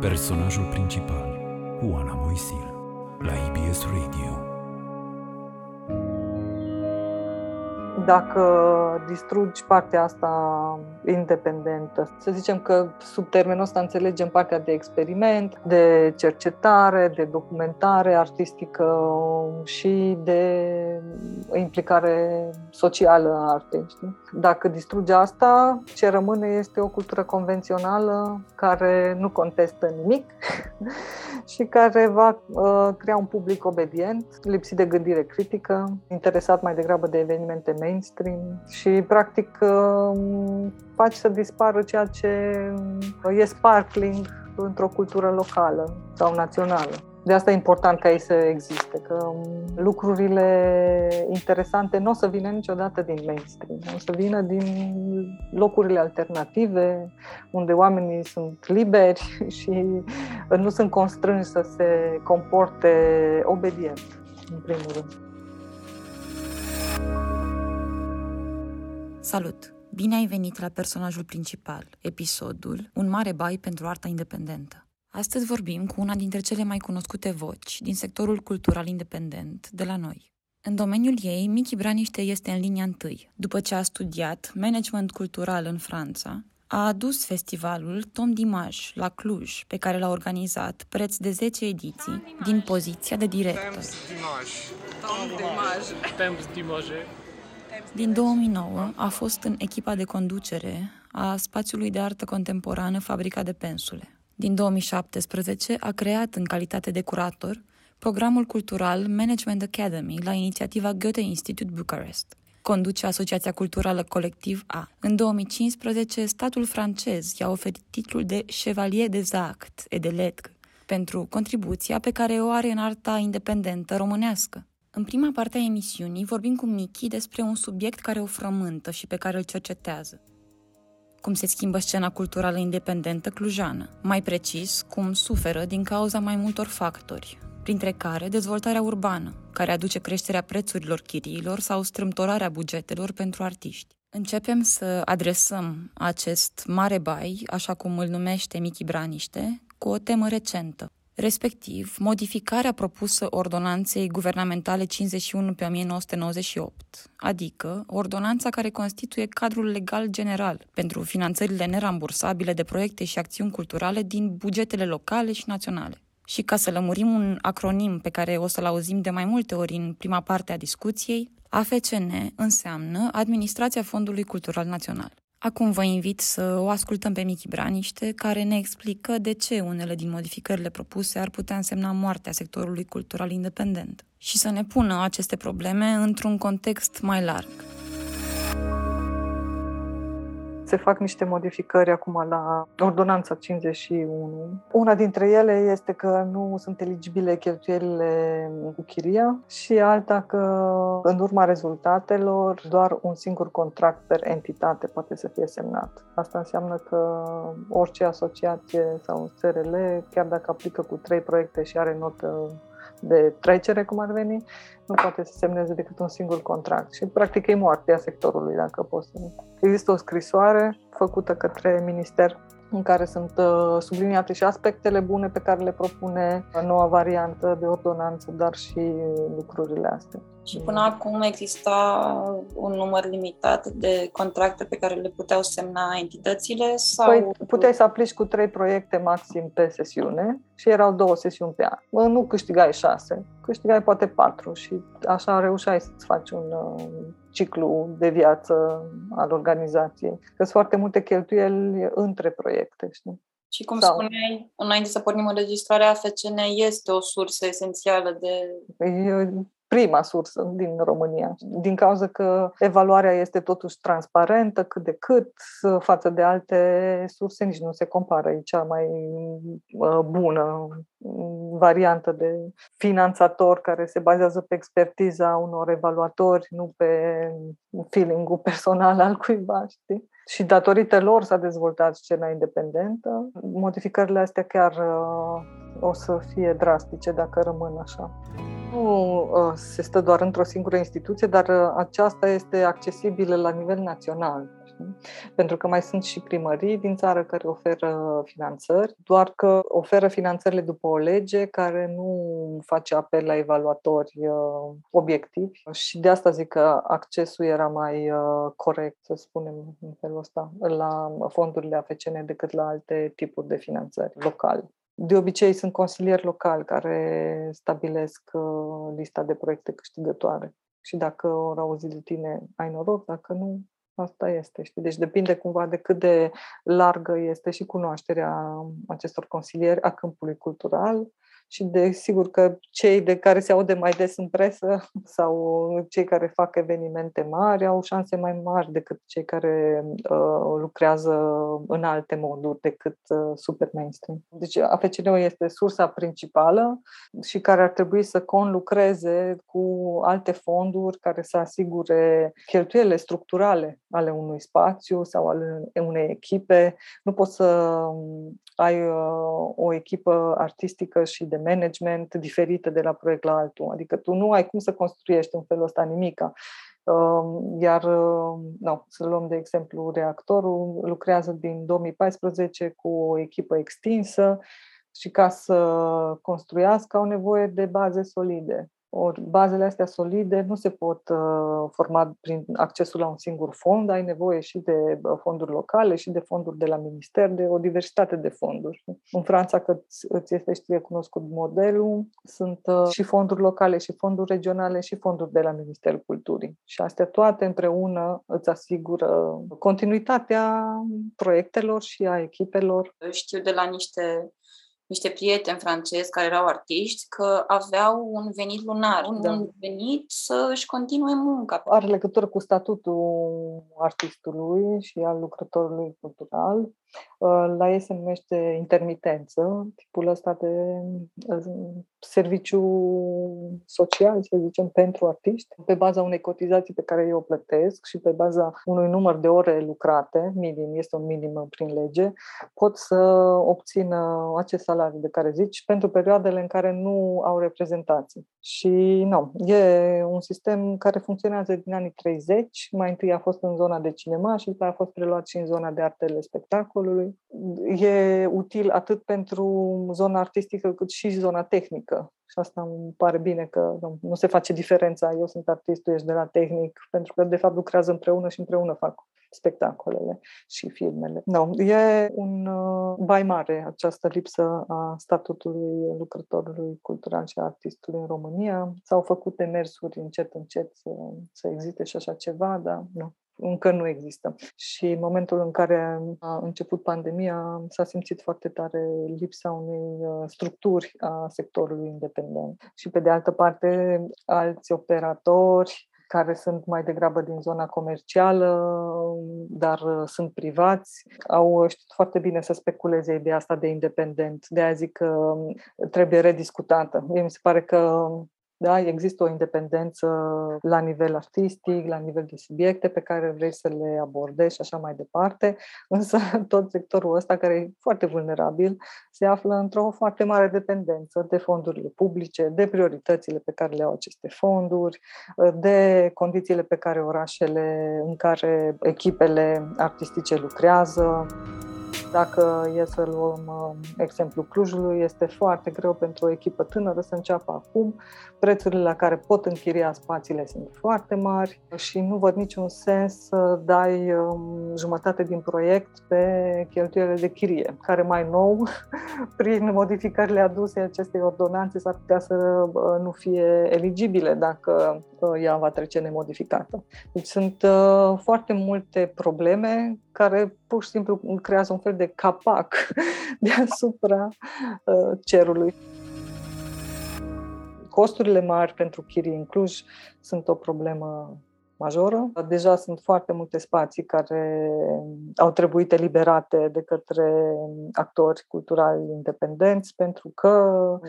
Personajul principal, Oana Moisil, la IBS Radio. Dacă distrugi partea asta independentă, să zicem că sub termenul ăsta înțelegem partea de experiment, de cercetare, de documentare artistică și de implicare socială a artei. Știi? Dacă distruge asta, ce rămâne este o cultură convențională care nu contestă nimic și care va uh, crea un public obedient, lipsit de gândire critică, interesat mai degrabă de evenimente mainstream și, practic, uh, faci să dispară ceea ce e sparkling într-o cultură locală sau națională. De asta e important ca ei să existe, că lucrurile interesante nu o să vină niciodată din mainstream, o să vină din locurile alternative, unde oamenii sunt liberi și nu sunt constrânși să se comporte obedient, în primul rând. Salut! Bine ai venit la personajul principal, episodul Un mare bai pentru arta independentă. Astăzi vorbim cu una dintre cele mai cunoscute voci din sectorul cultural independent de la noi. În domeniul ei, Michi Braniște este în linia întâi. După ce a studiat management cultural în Franța, a adus festivalul Tom Dimaj la Cluj, pe care l-a organizat preț de 10 ediții, din poziția de director. Din 2009 a fost în echipa de conducere a spațiului de artă contemporană Fabrica de Pensule. Din 2017 a creat în calitate de curator programul cultural Management Academy la inițiativa Goethe Institute Bucharest. Conduce Asociația Culturală Colectiv A. În 2015, statul francez i-a oferit titlul de Chevalier des Actes et de Lettres pentru contribuția pe care o are în arta independentă românească. În prima parte a emisiunii vorbim cu Miki despre un subiect care o frământă și pe care îl cercetează. Cum se schimbă scena culturală independentă clujană, mai precis, cum suferă din cauza mai multor factori, printre care dezvoltarea urbană, care aduce creșterea prețurilor chiriilor sau strâmtorarea bugetelor pentru artiști. Începem să adresăm acest mare bai, așa cum îl numește Michi Braniște, cu o temă recentă, respectiv modificarea propusă ordonanței guvernamentale 51 pe 1998, adică ordonanța care constituie cadrul legal general pentru finanțările nerambursabile de proiecte și acțiuni culturale din bugetele locale și naționale. Și ca să lămurim un acronim pe care o să-l auzim de mai multe ori în prima parte a discuției, AFCN înseamnă Administrația Fondului Cultural Național. Acum vă invit să o ascultăm pe Michi Braniște, care ne explică de ce unele din modificările propuse ar putea însemna moartea sectorului cultural independent și să ne pună aceste probleme într-un context mai larg se fac niște modificări acum la Ordonanța 51. Una dintre ele este că nu sunt eligibile cheltuielile cu chiria și alta că, în urma rezultatelor, doar un singur contract per entitate poate să fie semnat. Asta înseamnă că orice asociație sau SRL, chiar dacă aplică cu trei proiecte și are notă de trecere, cum ar veni, nu poate să semneze decât un singur contract. Și, practic, e moartea sectorului, dacă poți să... Există o scrisoare făcută către minister în care sunt uh, subliniate și aspectele bune pe care le propune noua variantă de ordonanță, dar și lucrurile astea. Și până acum exista un număr limitat de contracte pe care le puteau semna entitățile? Sau... Păi puteai să aplici cu trei proiecte maxim pe sesiune și erau două sesiuni pe an. Nu câștigai șase, câștigai poate patru și așa reușeai să-ți faci un uh, ciclu de viață al organizației. Că sunt foarte multe cheltuieli între proiecte, știi? Și cum Sau... spuneai, înainte să pornim înregistrarea, FCN este o sursă esențială de... Eu prima sursă din România, din cauza că evaluarea este totuși transparentă cât de cât față de alte surse, nici nu se compară, e cea mai uh, bună variantă de finanțator care se bazează pe expertiza unor evaluatori, nu pe feeling-ul personal al cuiva, știi? Și datorită lor s-a dezvoltat scena independentă. Modificările astea chiar uh, o să fie drastice dacă rămân așa nu uh, se stă doar într-o singură instituție, dar uh, aceasta este accesibilă la nivel național. Pentru că mai sunt și primării din țară care oferă finanțări, doar că oferă finanțările după o lege care nu face apel la evaluatori uh, obiectivi și de asta zic că accesul era mai uh, corect, să spunem în felul ăsta, la fondurile AFCN decât la alte tipuri de finanțări locale. De obicei sunt consilieri locali care stabilesc uh, lista de proiecte câștigătoare. Și dacă au auzit de tine, ai noroc, dacă nu, asta este. Știi? Deci depinde cumva de cât de largă este și cunoașterea acestor consilieri a câmpului cultural și de sigur că cei de care se aude mai des în presă sau cei care fac evenimente mari au șanse mai mari decât cei care uh, lucrează în alte moduri decât uh, super mainstream. Deci AFCN-ul este sursa principală și care ar trebui să conlucreze cu alte fonduri care să asigure cheltuielile structurale ale unui spațiu sau ale unei echipe. Nu poți să um, ai uh, o echipă artistică și de management diferită de la proiect la altul. Adică tu nu ai cum să construiești în felul ăsta nimica. Um, iar, uh, no, să luăm de exemplu reactorul, lucrează din 2014 cu o echipă extinsă și ca să construiască au nevoie de baze solide. Ori bazele astea solide nu se pot uh, forma prin accesul la un singur fond, ai nevoie și de uh, fonduri locale și de fonduri de la minister, de o diversitate de fonduri. În Franța, că îți este știe cunoscut modelul, sunt uh, și fonduri locale și fonduri regionale și fonduri de la Ministerul Culturii. Și astea toate împreună îți asigură continuitatea proiectelor și a echipelor. Știu de la niște niște prieteni francezi care erau artiști că aveau un venit lunar, da. un venit să își continue munca. Are legătură cu statutul artistului și al lucrătorului cultural Uh, la ei se numește intermitență, tipul ăsta de uh, serviciu social, să zicem, pentru artiști, pe baza unei cotizații pe care eu o plătesc și pe baza unui număr de ore lucrate, minim, este un minim prin lege, pot să obțină acest salariu de care zici pentru perioadele în care nu au reprezentații. Și nu, e un sistem care funcționează din anii 30, mai întâi a fost în zona de cinema și după a fost preluat și în zona de artele spectacol spectacolului. E util atât pentru zona artistică cât și zona tehnică. Și asta îmi pare bine că nu, nu se face diferența. Eu sunt artist, tu ești de la tehnic, pentru că de fapt lucrează împreună și împreună fac spectacolele și filmele. No, e un uh, bai mare această lipsă a statutului lucrătorului cultural și a artistului în România. S-au făcut demersuri încet, încet să, să existe și așa ceva, dar nu, încă nu există. Și în momentul în care a început pandemia, s-a simțit foarte tare lipsa unei uh, structuri a sectorului independent. Și pe de altă parte, alți operatori care sunt mai degrabă din zona comercială, dar uh, sunt privați, au știut foarte bine să speculeze ideea asta de independent. De aia zic că um, trebuie rediscutată. Mie mi se pare că da? Există o independență la nivel artistic, la nivel de subiecte pe care vrei să le abordezi și așa mai departe, însă tot sectorul ăsta, care e foarte vulnerabil, se află într-o foarte mare dependență de fondurile publice, de prioritățile pe care le au aceste fonduri, de condițiile pe care orașele în care echipele artistice lucrează. Dacă e să luăm um, exemplu Clujului, este foarte greu pentru o echipă tânără să înceapă acum. Prețurile la care pot închiria spațiile sunt foarte mari și nu văd niciun sens să dai um, jumătate din proiect pe cheltuielile de chirie, care mai nou, prin modificările aduse acestei ordonanțe, s-ar putea să uh, nu fie eligibile dacă uh, ea va trece nemodificată. Deci sunt uh, foarte multe probleme care pur și simplu creează un fel de capac deasupra uh, cerului. Costurile mari pentru chirii în Cluj sunt o problemă majoră. Deja sunt foarte multe spații care au trebuit eliberate de către actori culturali independenți pentru că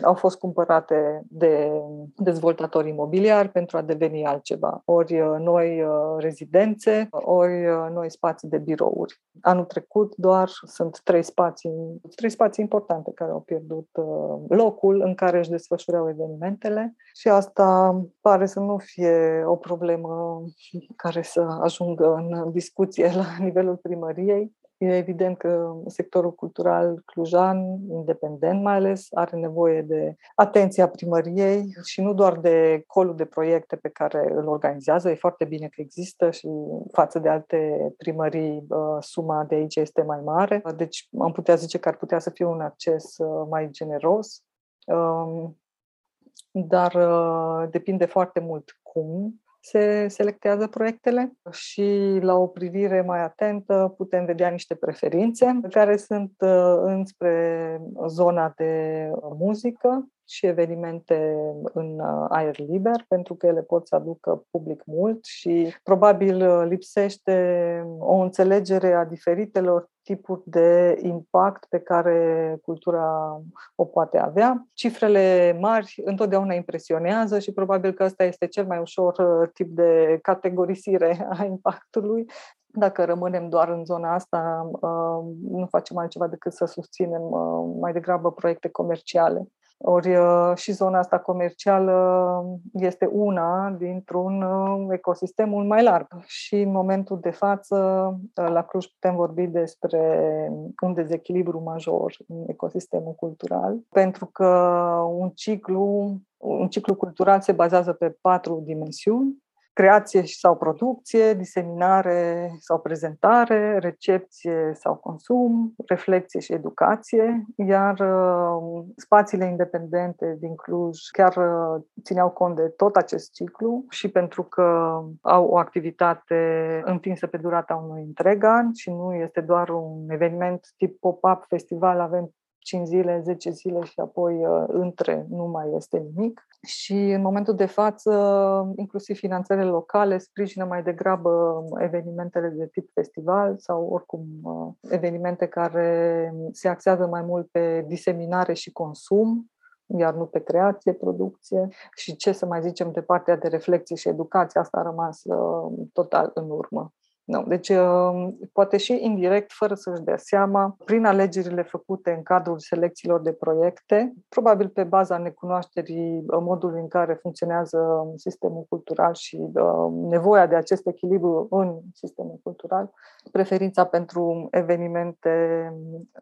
au fost cumpărate de dezvoltatori imobiliari pentru a deveni altceva. Ori uh, noi uh, rezidențe, ori uh, noi spații de birouri. Anul trecut doar sunt trei spații, trei spații importante care au pierdut locul în care își desfășurau evenimentele și asta pare să nu fie o problemă și care să ajungă în discuție la nivelul primăriei. E evident că sectorul cultural clujan, independent mai ales, are nevoie de atenția primăriei și nu doar de colul de proiecte pe care îl organizează. E foarte bine că există și față de alte primării suma de aici este mai mare. Deci am putea zice că ar putea să fie un acces mai generos. Um, dar depinde foarte mult cum se selectează proiectele și la o privire mai atentă putem vedea niște preferințe care sunt uh, înspre zona de muzică și evenimente în uh, aer liber, pentru că ele pot să aducă public mult și probabil uh, lipsește o înțelegere a diferitelor tipuri de impact pe care cultura o poate avea. Cifrele mari întotdeauna impresionează și probabil că ăsta este cel mai ușor uh, tip de categorisire a impactului. Dacă rămânem doar în zona asta, nu facem altceva decât să susținem mai degrabă proiecte comerciale. Ori uh, și zona asta comercială este una dintr-un uh, ecosistem mult mai larg. Și în momentul de față, uh, la Cluj putem vorbi despre un dezechilibru major în ecosistemul cultural, pentru că un ciclu, un ciclu cultural se bazează pe patru dimensiuni creație sau producție, diseminare sau prezentare, recepție sau consum, reflexie și educație, iar uh, spațiile independente din Cluj chiar uh, țineau cont de tot acest ciclu și pentru că au o activitate întinsă pe durata unui întreg an și nu este doar un eveniment tip pop-up festival, avem 5 zile, 10 zile și apoi uh, între nu mai este nimic. Și în momentul de față, inclusiv finanțele locale sprijină mai degrabă evenimentele de tip festival sau oricum uh, evenimente care se axează mai mult pe diseminare și consum, iar nu pe creație, producție și ce să mai zicem de partea de reflexie și educație, asta a rămas uh, total în urmă. Nu. Deci, um, poate și indirect, fără să-și dea seama, prin alegerile făcute în cadrul selecțiilor de proiecte, probabil pe baza necunoașterii uh, modului în care funcționează sistemul cultural și uh, nevoia de acest echilibru în sistemul cultural, preferința pentru evenimente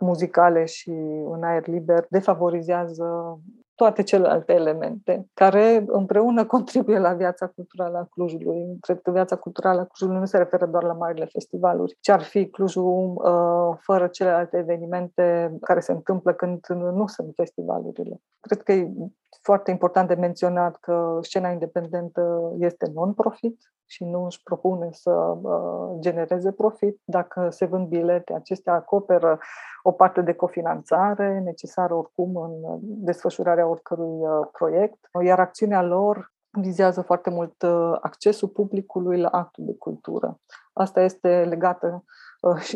muzicale și în aer liber defavorizează toate celelalte elemente care împreună contribuie la viața culturală a Clujului. Cred că viața culturală a Clujului nu se referă doar la marile festivaluri. Ce ar fi Clujul uh, fără celelalte evenimente care se întâmplă când nu sunt festivalurile? Cred că e foarte important de menționat că scena independentă este non-profit și nu își propune să uh, genereze profit. Dacă se vând bilete, acestea acoperă o parte de cofinanțare necesară oricum în desfășurarea oricărui uh, proiect, iar acțiunea lor vizează foarte mult uh, accesul publicului la actul de cultură. Asta este legată Uh,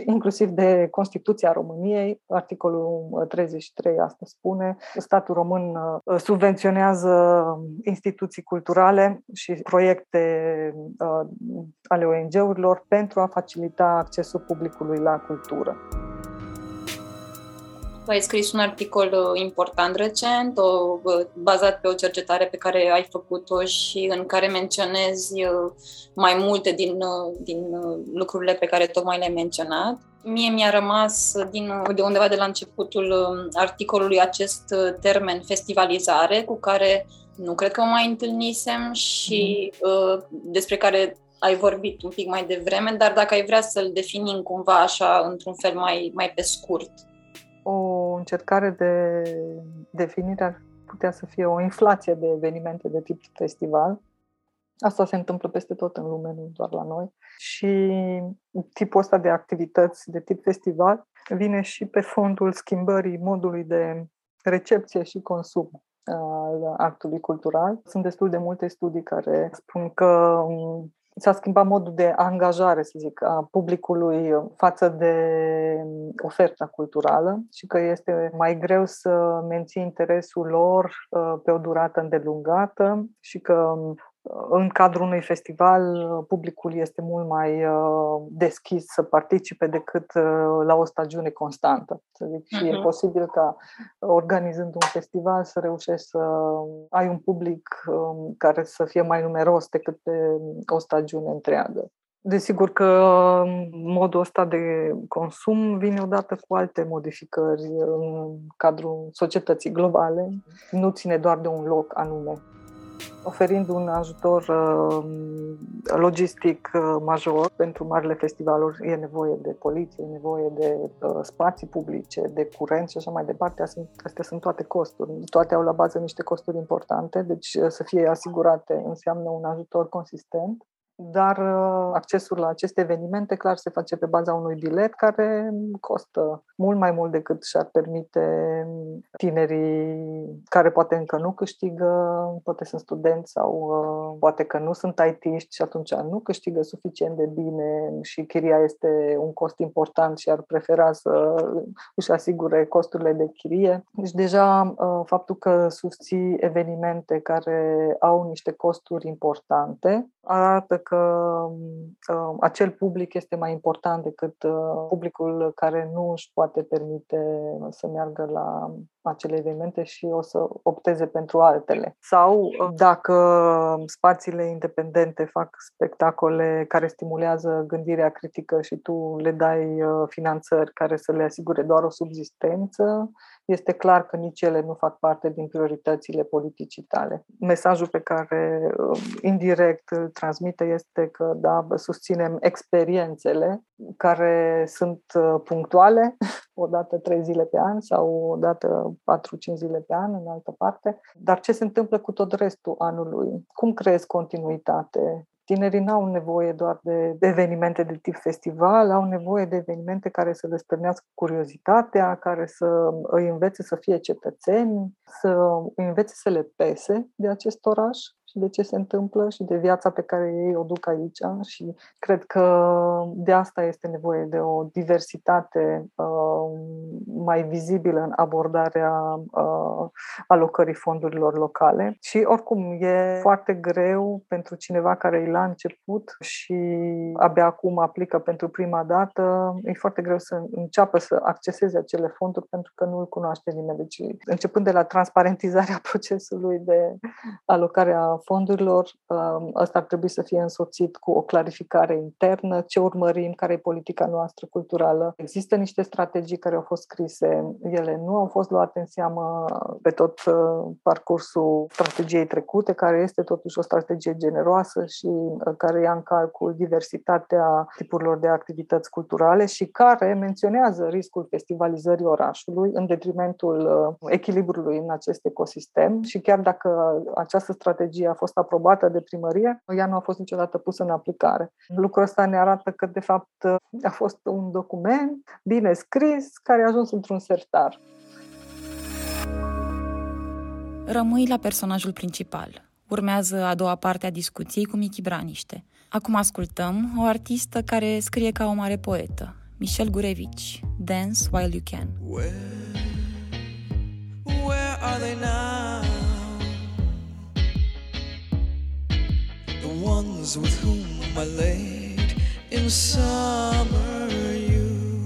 inclusiv de Constituția României, articolul 33 uh, asta spune, statul român uh, subvenționează instituții culturale și proiecte ale ONG-urilor pentru a facilita accesul publicului la cultură. Tu ai scris un articol uh, important recent, o, bazat pe o cercetare pe care ai făcut-o și în care menționezi uh, mai multe din, uh, din lucrurile pe care tocmai le-ai menționat. Mie mi-a rămas din, de undeva de la începutul articolului acest termen festivalizare, cu care nu cred că o mai întâlnisem și uh, despre care ai vorbit un pic mai devreme, dar dacă ai vrea să-l definim cumva așa, într-un fel mai, mai pe scurt o încercare de definire ar putea să fie o inflație de evenimente de tip festival. Asta se întâmplă peste tot în lume, nu doar la noi. Și tipul ăsta de activități de tip festival vine și pe fondul schimbării modului de recepție și consum al actului cultural. Sunt destul de multe studii care spun că s-a schimbat modul de angajare, să zic, a publicului față de oferta culturală și că este mai greu să menții interesul lor uh, pe o durată îndelungată și că în cadrul unui festival, publicul este mult mai deschis să participe decât la o stagiune constantă. Să zic. Uh-huh. Și e mhm. posibil ca organizând un festival să reușești să ai un public um, care să fie mai numeros decât pe o stagiune întreagă. Desigur că um, modul ăsta de consum vine odată cu alte modificări în cadrul societății globale, nu ține doar de un loc anume. Oferind un ajutor um, logistic uh, major pentru marile festivaluri, e nevoie de poliție, e nevoie de uh, spații publice, de curent și așa mai departe. Astea sunt toate costuri. Toate au la bază niște costuri importante, deci uh, să fie asigurate înseamnă un ajutor consistent dar uh, accesul la aceste evenimente clar se face pe baza unui bilet care costă mult mai mult decât și-ar permite tinerii care poate încă nu câștigă, poate sunt studenți sau uh, poate că nu sunt IT și atunci nu câștigă suficient de bine și chiria este un cost important și ar prefera să își asigure costurile de chirie. Deci deja uh, faptul că susții evenimente care au niște costuri importante arată că uh, acel public este mai important decât uh, publicul care nu își poate permite să meargă la acele evenimente și o să opteze pentru altele. Sau uh, dacă spațiile independente fac spectacole care stimulează gândirea critică și tu le dai uh, finanțări care să le asigure doar o subzistență, este clar că nici ele nu fac parte din prioritățile politicii tale. Mesajul pe care um, indirect îl transmite este că da, susținem experiențele care sunt uh, punctuale, o dată trei zile pe an sau o dată 4-5 zile pe an în altă parte, dar ce se întâmplă cu tot restul anului? Cum creezi continuitate? Tinerii nu au nevoie doar de evenimente de tip festival, au nevoie de evenimente care să le stârnească curiozitatea, care să îi învețe să fie cetățeni, să îi învețe să le pese de acest oraș și de ce se întâmplă și de viața pe care ei o duc aici și cred că de asta este nevoie de o diversitate uh, mai vizibilă în abordarea uh, alocării fondurilor locale și oricum e foarte greu pentru cineva care e la început și abia acum aplică pentru prima dată, e foarte greu să înceapă să acceseze acele fonduri pentru că nu îl cunoaște nimeni. Deci începând de la transparentizarea procesului de alocare a fondurilor, ăsta ar trebui să fie însoțit cu o clarificare internă, ce urmărim, care e politica noastră culturală. Există niște strategii care au fost scrise, ele nu au fost luate în seamă pe tot uh, parcursul strategiei trecute, care este totuși o strategie generoasă și uh, care ia în calcul diversitatea tipurilor de activități culturale și care menționează riscul festivalizării orașului în detrimentul uh, echilibrului în acest ecosistem și chiar dacă această strategie a fost aprobată de primărie, ea nu a fost niciodată pusă în aplicare. Lucrul ăsta ne arată că, de fapt, a fost un document bine scris care a ajuns într-un sertar. Rămâi la personajul principal. Urmează a doua parte a discuției cu Michi Braniște. Acum ascultăm o artistă care scrie ca o mare poetă, Michel Gurevici, Dance While You Can. Where, where are they now? Ones with whom I laid in summer you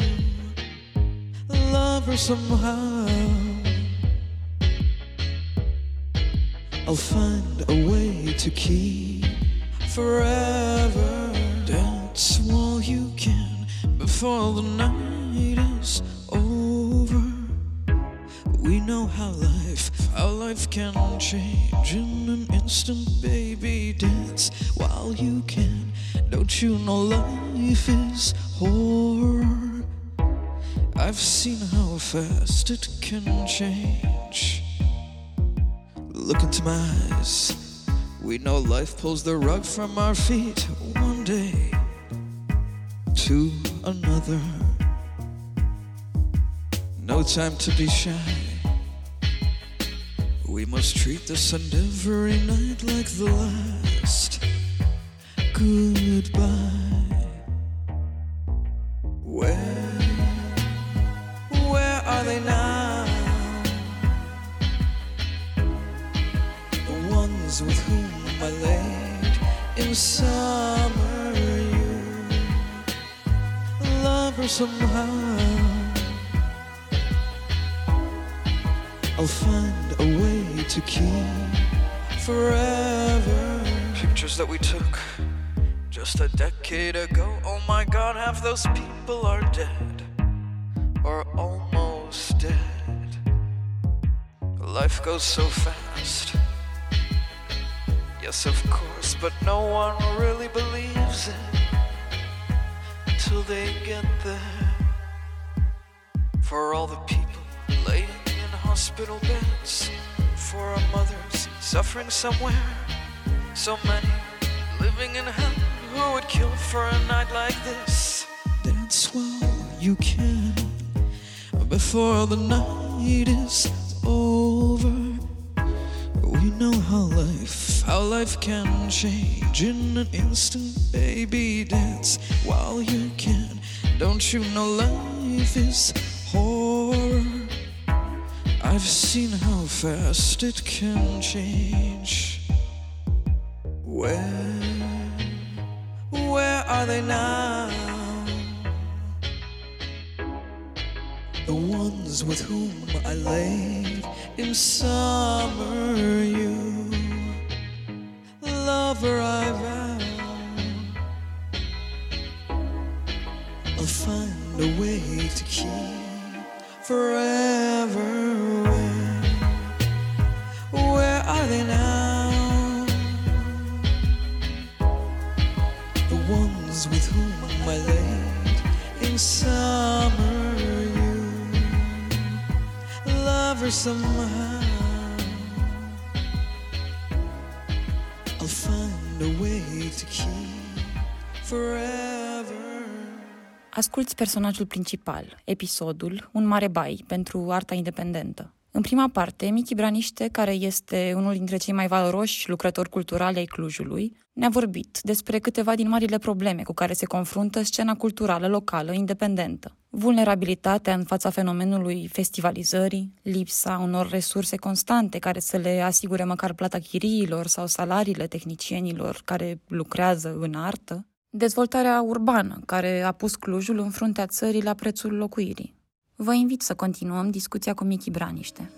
Lovers somehow I'll find a way to keep forever. Dance while you can before the night is. We know how life, how life can change in an instant, baby. Dance while you can. Don't you know life is horror? I've seen how fast it can change. Look into my eyes. We know life pulls the rug from our feet one day to another. No time to be shy. We must treat this and every night like the last. Goodbye. Where, where are they now? The ones with whom I lay in summer. You love her. I'll that we took just a decade ago. Oh my god, half those people are dead or almost dead. Life goes so fast. Yes, of course, but no one really believes it until they get there. For all the people laying in hospital beds, for our mothers suffering somewhere, so many living in hell who would kill for a night like this. Dance while you can before the night is over. We know how life, how life can change in an instant, baby. Dance while you can. Don't you know life is horror? I've seen how fast it can change. Where are they now? The ones with whom I laid in summer, you personajul principal, episodul Un mare bai pentru arta independentă. În prima parte, Michi Braniște, care este unul dintre cei mai valoroși lucrători culturali ai Clujului, ne-a vorbit despre câteva din marile probleme cu care se confruntă scena culturală locală independentă. Vulnerabilitatea în fața fenomenului festivalizării, lipsa unor resurse constante care să le asigure măcar plata chiriilor sau salariile tehnicienilor care lucrează în artă, dezvoltarea urbană care a pus Clujul în fruntea țării la prețul locuirii. Vă invit să continuăm discuția cu Michi Braniște.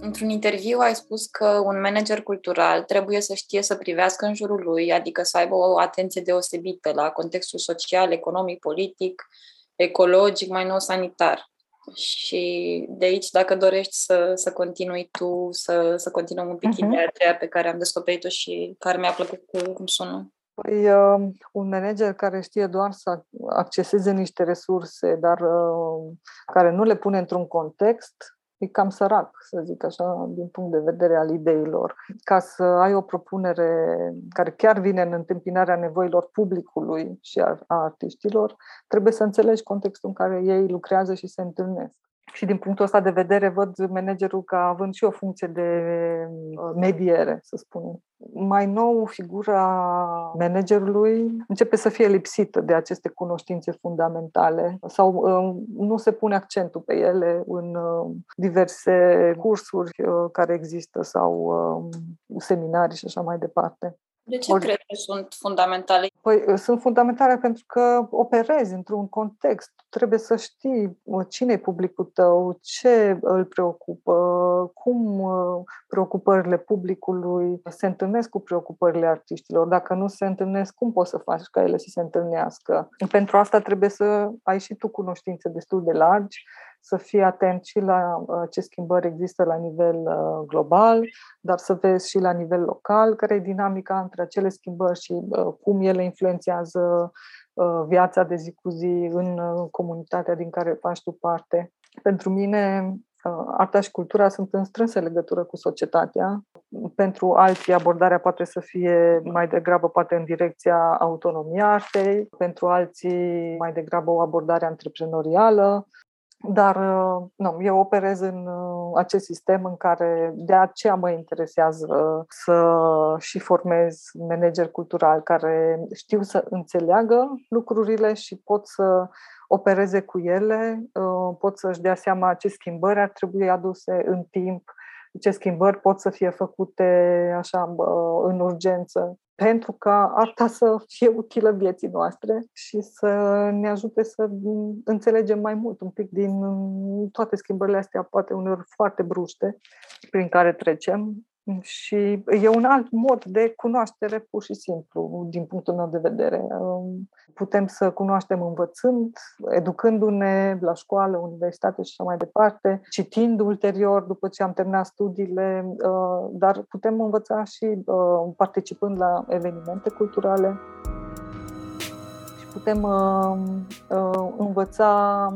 Într-un interviu ai spus că un manager cultural trebuie să știe să privească în jurul lui, adică să aibă o atenție deosebită la contextul social, economic, politic, ecologic, mai nou sanitar. Și de aici, dacă dorești să, să continui tu, să, să continuăm un pic uh-huh. ideea aceea pe care am descoperit-o și care mi-a plăcut cu cum sună. Păi, uh, un manager care știe doar să acceseze niște resurse, dar uh, care nu le pune într-un context, e cam sărac, să zic așa, din punct de vedere al ideilor. Ca să ai o propunere care chiar vine în întâmpinarea nevoilor publicului și a, a artiștilor, trebuie să înțelegi contextul în care ei lucrează și se întâlnesc. Și din punctul ăsta de vedere văd managerul ca având și o funcție de uh, mediere, să spunem. Mai nou, figura managerului începe să fie lipsită de aceste cunoștințe fundamentale sau uh, nu se pune accentul pe ele în uh, diverse cursuri care există sau seminarii și așa mai departe. De ce Or, crezi că sunt fundamentale? Păi sunt fundamentale pentru că operezi într-un context. Trebuie să știi cine e publicul tău, ce îl preocupă, cum preocupările publicului se întâlnesc cu preocupările artiștilor. Dacă nu se întâlnesc, cum poți să faci ca ele să se întâlnească? Pentru asta trebuie să ai și tu cunoștințe destul de largi să fii atent și la uh, ce schimbări există la nivel uh, global, dar să vezi și la nivel local care e dinamica între acele schimbări și uh, cum ele influențează viața de zi cu zi în comunitatea din care faci tu parte. Pentru mine, arta și cultura sunt în strânsă legătură cu societatea. Pentru alții, abordarea poate să fie mai degrabă poate în direcția autonomiei artei, pentru alții mai degrabă o abordare antreprenorială, dar uh, nu, eu operez în uh, acest sistem în care de aceea mă interesează să și formez manageri culturali care știu să înțeleagă lucrurile și pot să opereze cu ele, uh, pot să-și dea seama ce schimbări ar trebui aduse în timp ce schimbări pot să fie făcute așa în urgență pentru ca arta să fie utilă vieții noastre și să ne ajute să înțelegem mai mult un pic din toate schimbările astea, poate uneori foarte bruște, prin care trecem și e un alt mod de cunoaștere, pur și simplu, din punctul meu de vedere. Putem să cunoaștem învățând, educându-ne la școală, universitate și așa mai departe, citind ulterior după ce am terminat studiile, uh, dar putem învăța și uh, participând la evenimente culturale și putem uh, învăța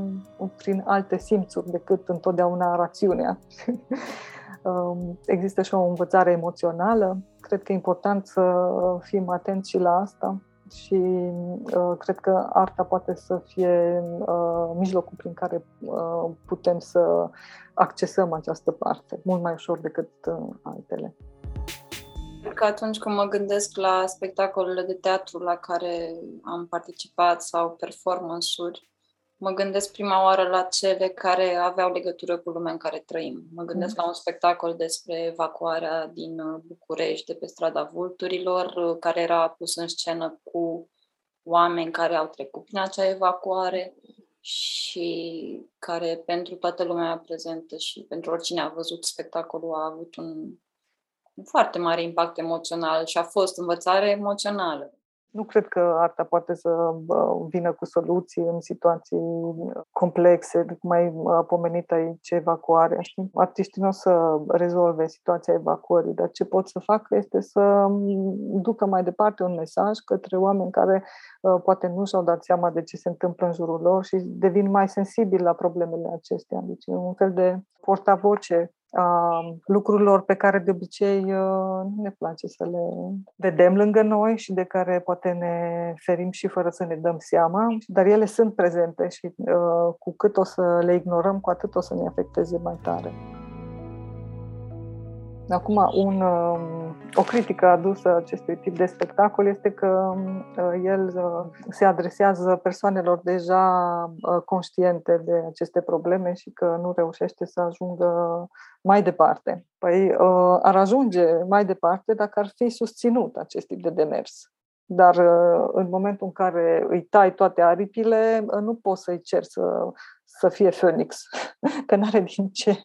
prin alte simțuri decât întotdeauna rațiunea. Um, există și o învățare emoțională. Cred că e important să fim atenți și la asta și uh, cred că arta poate să fie uh, mijlocul prin care uh, putem să accesăm această parte mult mai ușor decât uh, altele. Cred că atunci când mă gândesc la spectacolele de teatru la care am participat sau performance-uri, mă gândesc prima oară la cele care aveau legătură cu lumea în care trăim. Mă gândesc mm. la un spectacol despre evacuarea din uh, București, de pe strada Vulturilor, uh, care era pus în scenă cu oameni care au trecut prin acea evacuare și care pentru toată lumea prezentă și pentru oricine a văzut spectacolul a avut un, un foarte mare impact emoțional și a fost învățare emoțională. Nu cred că arta poate să vină cu soluții în situații complexe, cum ai pomenit aici evacuarea. Știi? Artiștii nu o să rezolve situația evacuării, dar ce pot să facă este să ducă mai departe un mesaj către oameni care poate nu și-au dat seama de ce se întâmplă în jurul lor și devin mai sensibili la problemele acestea. Deci un fel de portavoce a lucrurilor pe care de obicei nu ne place să le vedem lângă noi și de care poate ne ferim și fără să ne dăm seama, dar ele sunt prezente și cu cât o să le ignorăm, cu atât o să ne afecteze mai tare. Acum, un, um, o critică adusă acestui tip de spectacol este că uh, el uh, se adresează persoanelor deja uh, conștiente de aceste probleme și că nu reușește să ajungă mai departe. Păi ar ajunge mai departe dacă ar fi susținut acest tip de demers. Dar în momentul în care îi tai toate aripile, nu poți să-i cer să, să fie Phoenix, că nu are din ce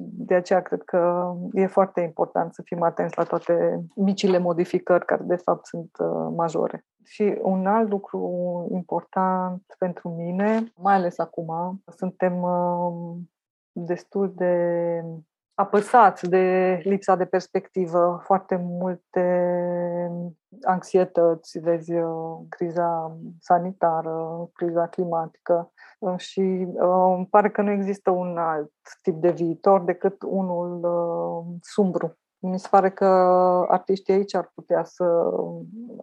de aceea cred că e foarte important să fim atenți la toate micile modificări care de fapt sunt uh, majore. Și un alt lucru important pentru mine, mai ales acum, suntem uh, destul de apăsați de lipsa de perspectivă, foarte multe anxietăți, vezi, uh, criza sanitară, criza climatică și uh, îmi pare că nu există un alt tip de viitor decât unul uh, sumbru mi se pare că artiștii aici ar putea să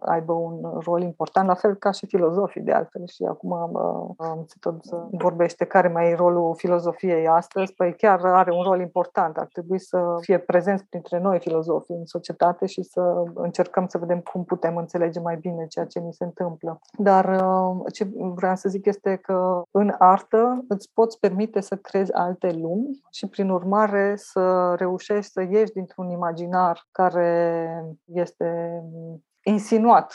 aibă un rol important, la fel ca și filozofii de altfel. Și acum am se tot vorbește care mai e rolul filozofiei astăzi. Păi chiar are un rol important. Ar trebui să fie prezenți printre noi filozofii în societate și să încercăm să vedem cum putem înțelege mai bine ceea ce ni se întâmplă. Dar ce vreau să zic este că în artă îți poți permite să crezi alte lumi și prin urmare să reușești să ieși dintr-un imaginar imaginar care este insinuat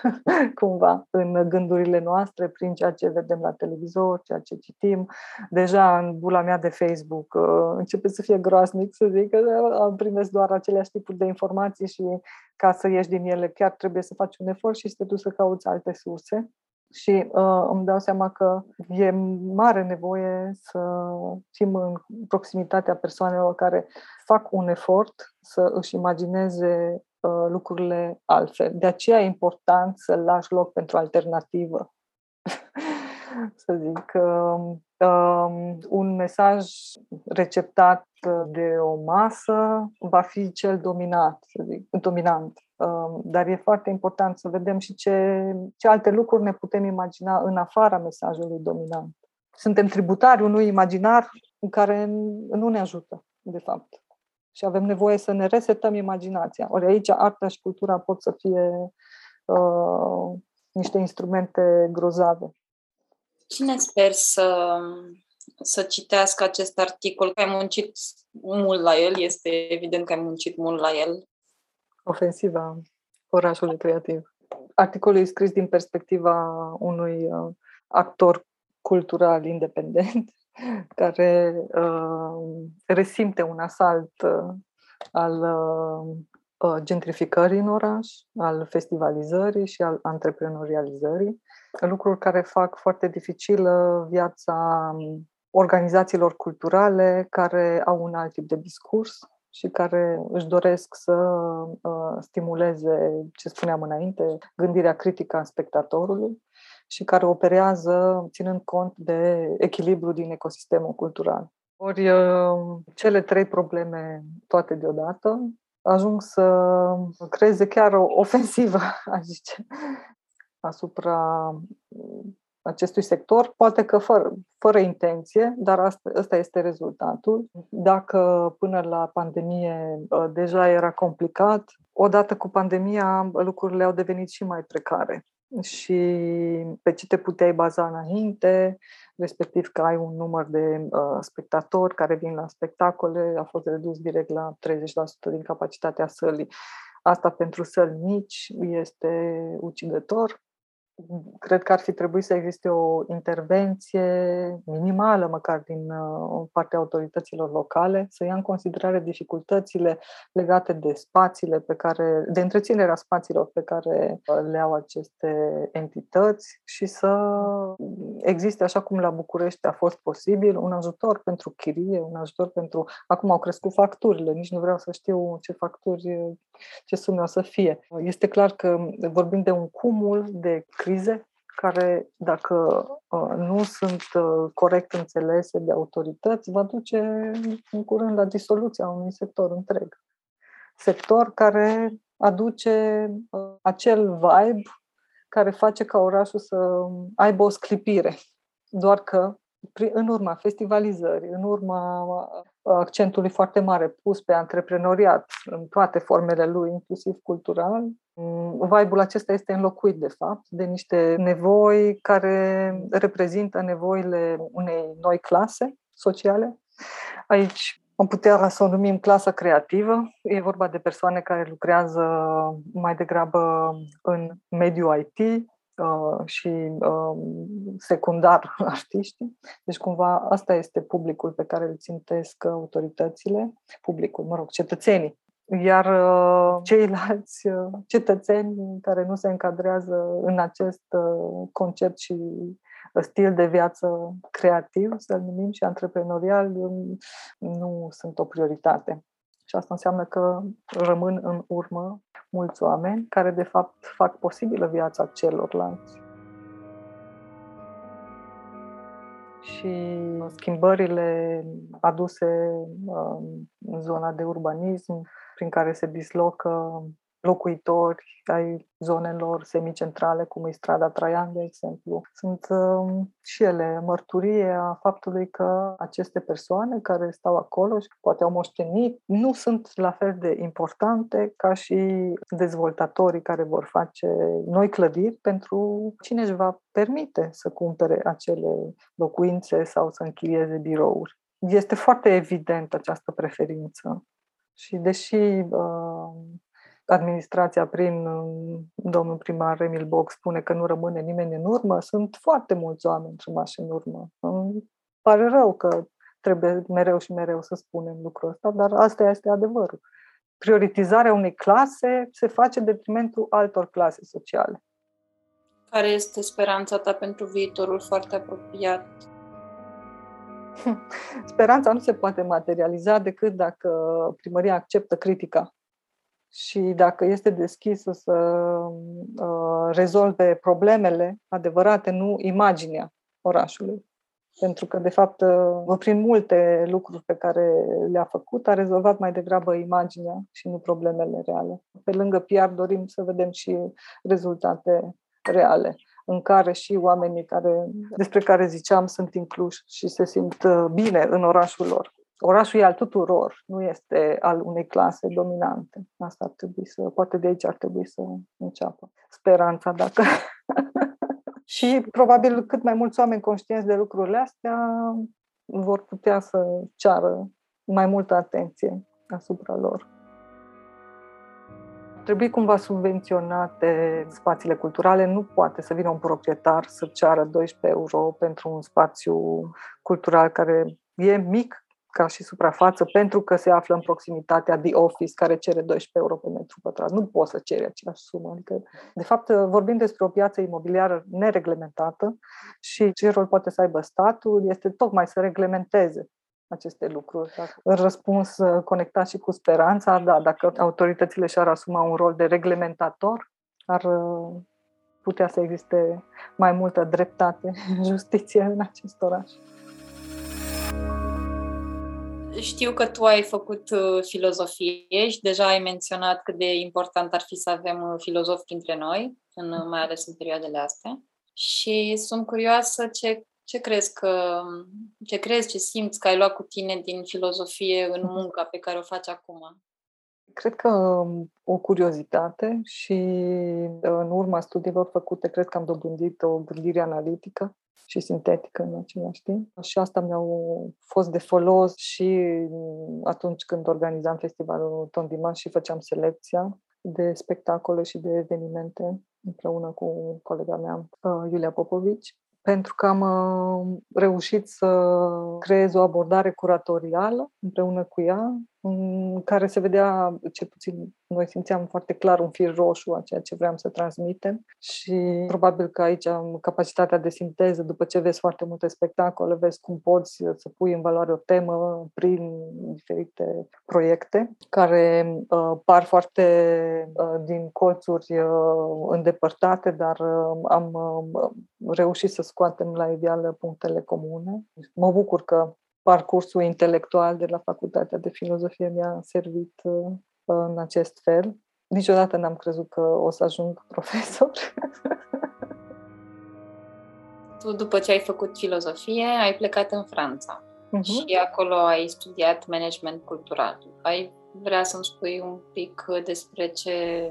cumva în gândurile noastre prin ceea ce vedem la televizor, ceea ce citim. Deja în bula mea de Facebook uh, începe să fie groaznic să zic că uh, primesc doar aceleași tipuri de informații și ca să ieși din ele chiar trebuie să faci un efort și să te duci să cauți alte surse. Și uh, îmi dau seama că e mare nevoie să fim în proximitatea persoanelor care fac un efort să își imagineze uh, lucrurile altfel. De aceea e important să lași loc pentru alternativă. să zic, uh, uh, un mesaj receptat de o masă va fi cel dominat, să zic, dominant. Um, dar e foarte important să vedem și ce, ce alte lucruri ne putem imagina în afara mesajului dominant. Suntem tributari unui imaginar în care nu ne ajută, de fapt. Și avem nevoie să ne resetăm imaginația. Ori aici arta și cultura pot să fie uh, niște instrumente grozave. Cine sper să să citească acest articol, că ai muncit mult la el, este evident că ai muncit mult la el. Ofensiva orașului creativ. Articolul e scris din perspectiva unui uh, actor cultural independent care uh, resimte un asalt uh, al uh, uh, gentrificării în oraș, al festivalizării și al antreprenorializării, lucruri care fac foarte dificilă viața um, organizațiilor culturale care au un alt tip de discurs și care își doresc să uh, stimuleze, ce spuneam înainte, gândirea critică a spectatorului și care operează ținând cont de echilibru din ecosistemul cultural. Ori uh, cele trei probleme toate deodată ajung să creeze chiar o ofensivă, aș zice, asupra acestui sector, poate că fără, fără intenție, dar asta, asta este rezultatul. Dacă până la pandemie uh, deja era complicat, odată cu pandemia lucrurile au devenit și mai precare și pe ce te puteai baza înainte, respectiv că ai un număr de uh, spectatori care vin la spectacole, a fost redus direct la 30% din capacitatea sălii. Asta pentru săli mici este ucigător cred că ar fi trebuit să existe o intervenție minimală, măcar din uh, partea autorităților locale, să ia în considerare dificultățile legate de spațiile pe care, de întreținerea spațiilor pe care uh, le au aceste entități și să existe, așa cum la București a fost posibil, un ajutor pentru chirie, un ajutor pentru... Acum au crescut facturile, nici nu vreau să știu ce facturi, ce sume o să fie. Este clar că vorbim de un cumul de crize care, dacă uh, nu sunt uh, corect înțelese de autorități, va duce în curând la disoluția unui sector întreg. Sector care aduce uh, acel vibe care face ca orașul să aibă o sclipire. Doar că în urma festivalizării, în urma accentului foarte mare pus pe antreprenoriat în toate formele lui, inclusiv cultural, mm, vibe-ul acesta este înlocuit, de fapt, de niște nevoi care reprezintă nevoile unei noi clase sociale. Aici am putea să o numim clasa creativă. E vorba de persoane care lucrează mai degrabă în mediul IT, Uh, și uh, secundar artiștii. Deci cumva asta este publicul pe care îl țintesc autoritățile, publicul, mă rog, cetățenii. Iar uh, ceilalți cetățeni care nu se încadrează în acest concept și stil de viață creativ, să-l numim, și antreprenorial, nu sunt o prioritate. Și asta înseamnă că rămân în urmă mulți oameni care, de fapt, fac posibilă viața celorlalți. Și schimbările aduse um, în zona de urbanism, prin care se dislocă locuitori ai zonelor semicentrale, cum e strada Traian, de exemplu, sunt uh, și ele mărturie a faptului că aceste persoane care stau acolo și poate au moștenit, nu sunt la fel de importante ca și dezvoltatorii care vor face noi clădiri pentru cine își va permite să cumpere acele locuințe sau să închirieze birouri. Este foarte evident această preferință. Și deși uh, administrația prin domnul primar Emil Boc spune că nu rămâne nimeni în urmă, sunt foarte mulți oameni rămași în urmă. Îmi pare rău că trebuie mereu și mereu să spunem lucrul ăsta, dar asta este adevărul. Prioritizarea unei clase se face în detrimentul altor clase sociale. Care este speranța ta pentru viitorul foarte apropiat? Speranța nu se poate materializa decât dacă primăria acceptă critica și dacă este deschisă să uh, rezolve problemele adevărate, nu imaginea orașului. Pentru că, de fapt, uh, prin multe lucruri pe care le-a făcut, a rezolvat mai degrabă imaginea și nu problemele reale. Pe lângă PR dorim să vedem și rezultate reale în care și oamenii care, despre care ziceam sunt incluși și se simt uh, bine în orașul lor. Orașul e al tuturor, nu este al unei clase dominante. Asta ar trebui să, poate de aici ar trebui să înceapă speranța, dacă... și probabil cât mai mulți oameni conștienți de lucrurile astea vor putea să ceară mai multă atenție asupra lor. Trebuie cumva subvenționate spațiile culturale. Nu poate să vină un proprietar să ceară 12 euro pentru un spațiu cultural care e mic ca și suprafață pentru că se află în proximitatea de office care cere 12 euro pe metru pătrat. Nu poți să ceri aceeași sumă. Adică, de fapt, vorbim despre o piață imobiliară nereglementată și ce rol poate să aibă statul este tocmai să reglementeze aceste lucruri. În răspuns conectat și cu speranța, da, dacă autoritățile și-ar asuma un rol de reglementator, ar putea să existe mai multă dreptate, justiție în acest oraș. Știu că tu ai făcut uh, filozofie și deja ai menționat cât de important ar fi să avem uh, filozofi printre noi, în, uh, mai ales în perioadele astea. Și sunt curioasă ce, ce crezi că, ce crezi, ce simți că ai luat cu tine din filozofie în munca pe care o faci acum? Cred că um, o curiozitate și în urma studiilor făcute, cred că am dobândit o gândire analitică și sintetică în același timp. Și asta mi-au fost de folos și atunci când organizam festivalul Tondiman și făceam selecția de spectacole și de evenimente împreună cu colega mea, uh, Iulia Popovici pentru că am uh, reușit să creez o abordare curatorială împreună cu ea, în care se vedea, cel puțin noi simțeam foarte clar un fir roșu a ceea ce vreau să transmitem și probabil că aici am capacitatea de sinteză, după ce vezi foarte multe spectacole, vezi cum poți să pui în valoare o temă prin diferite proiecte care uh, par foarte uh, din colțuri uh, îndepărtate, dar uh, am uh, reușit să scoatem la ideală punctele comune. Mă bucur că parcursul intelectual de la Facultatea de Filozofie mi-a servit uh, în acest fel. Niciodată n-am crezut că o să ajung profesor. tu, după ce ai făcut filozofie, ai plecat în Franța uh-huh. și acolo ai studiat management cultural. Ai vrea să-mi spui un pic despre ce,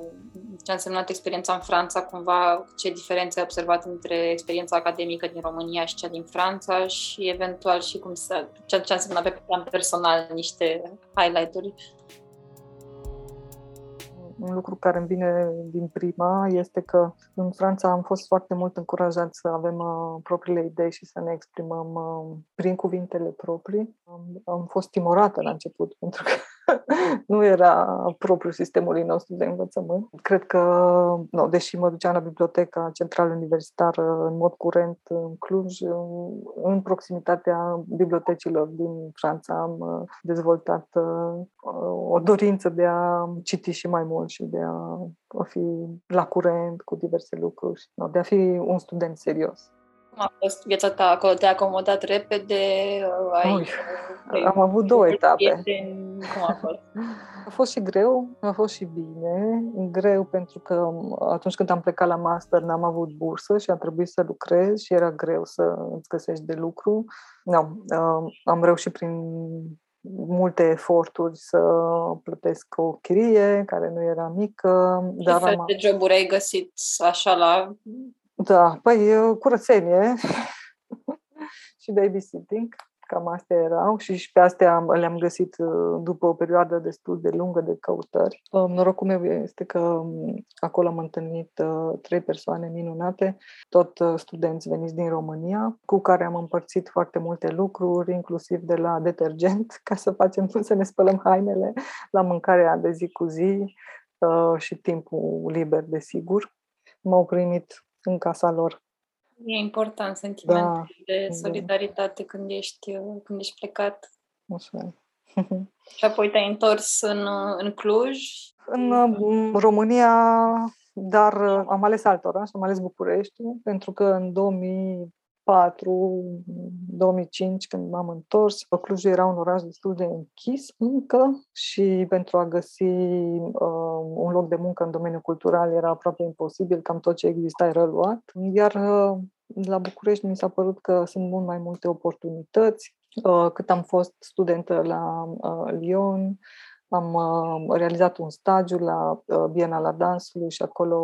ce a însemnat experiența în Franța, cumva ce diferențe ai observat între experiența academică din România și cea din Franța și eventual și cum să, ce, ce a însemnat pe plan personal niște highlight-uri un lucru care îmi vine din prima este că în Franța am fost foarte mult încurajați să avem uh, propriile idei și să ne exprimăm uh, prin cuvintele proprii. Am, am fost timorată la început pentru că nu era propriul sistemului nostru de învățământ. Cred că, no, deși mă duceam la Biblioteca Centrală Universitară în mod curent în Cluj, în proximitatea bibliotecilor din Franța am uh, dezvoltat uh, o dorință de a citi și mai mult și de a fi la curent cu diverse lucruri, no, de a fi un student serios. Cum a fost viața ta acolo? Te-ai acomodat repede? Ai, Ui, am avut două etape. Cum a fost? A fost și greu, a fost și bine. Greu pentru că atunci când am plecat la master n-am avut bursă și a trebuit să lucrez și era greu să îți găsești de lucru. No, am reușit prin multe eforturi să plătesc o chirie care nu era mică. Ce dar fel am... de joburi ai găsit așa la da, păi curățenie și babysitting, cam astea erau și, și pe astea le-am găsit uh, după o perioadă destul de lungă de căutări. Um, norocul meu este că um, acolo am întâlnit uh, trei persoane minunate, tot uh, studenți veniți din România, cu care am împărțit foarte multe lucruri, inclusiv de la detergent, ca să facem, să ne spălăm hainele, la mâncarea de zi cu zi și timpul liber, desigur. M-au primit în casa lor. E important sentimentul da, de da. solidaritate da. când, ești, când ești plecat. Așa Și apoi te-ai întors în, în Cluj? În România, dar am ales alt oraș, am ales București, pentru că în 2000 2005, când m-am întors. Clujul era un oraș destul de închis încă și pentru a găsi uh, un loc de muncă în domeniul cultural era aproape imposibil, cam tot ce exista era luat. Iar uh, la București mi s-a părut că sunt mult mai multe oportunități. Uh, cât am fost studentă la uh, Lyon, am uh, realizat un stagiu la uh, Bienala Dansului și acolo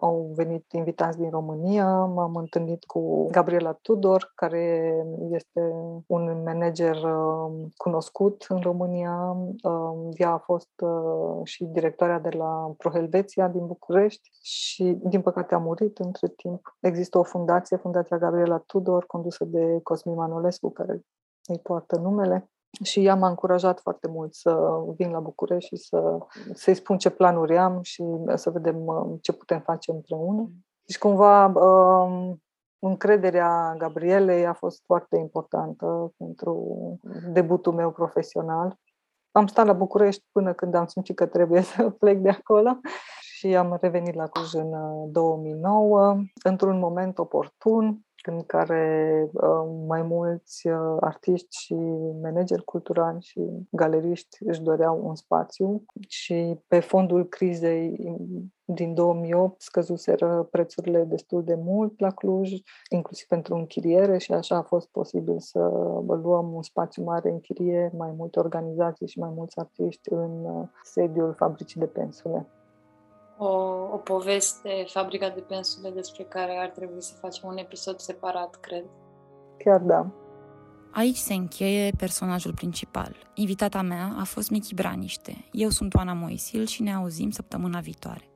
au venit invitați din România. M-am întâlnit cu Gabriela Tudor, care este un manager um, cunoscut în România. Um, ea a fost uh, și directoarea de la ProHelveția din București și, din păcate, a murit între timp. Există o fundație, Fundația Gabriela Tudor, condusă de Cosmin Manolescu, care îi poartă numele. Și ea m-a încurajat foarte mult să vin la București și să, să-i spun ce planuri am și să vedem um, ce putem face împreună. Deci, cumva, încrederea Gabrielei a fost foarte importantă pentru debutul meu profesional. Am stat la București până când am simțit că trebuie să plec de acolo și am revenit la Cluj în 2009, într-un moment oportun, în care uh, mai mulți uh, artiști și manageri culturali și galeriști își doreau un spațiu și pe fondul crizei din 2008 scăzuseră prețurile destul de mult la Cluj, inclusiv pentru închiriere și așa a fost posibil să luăm un spațiu mare în chirie, mai multe organizații și mai mulți artiști în uh, sediul fabricii de pensule o, o poveste, Fabrica de Pensule, despre care ar trebui să facem un episod separat, cred. Chiar da. Aici se încheie personajul principal. Invitata mea a fost Michi Braniște. Eu sunt Oana Moisil și ne auzim săptămâna viitoare.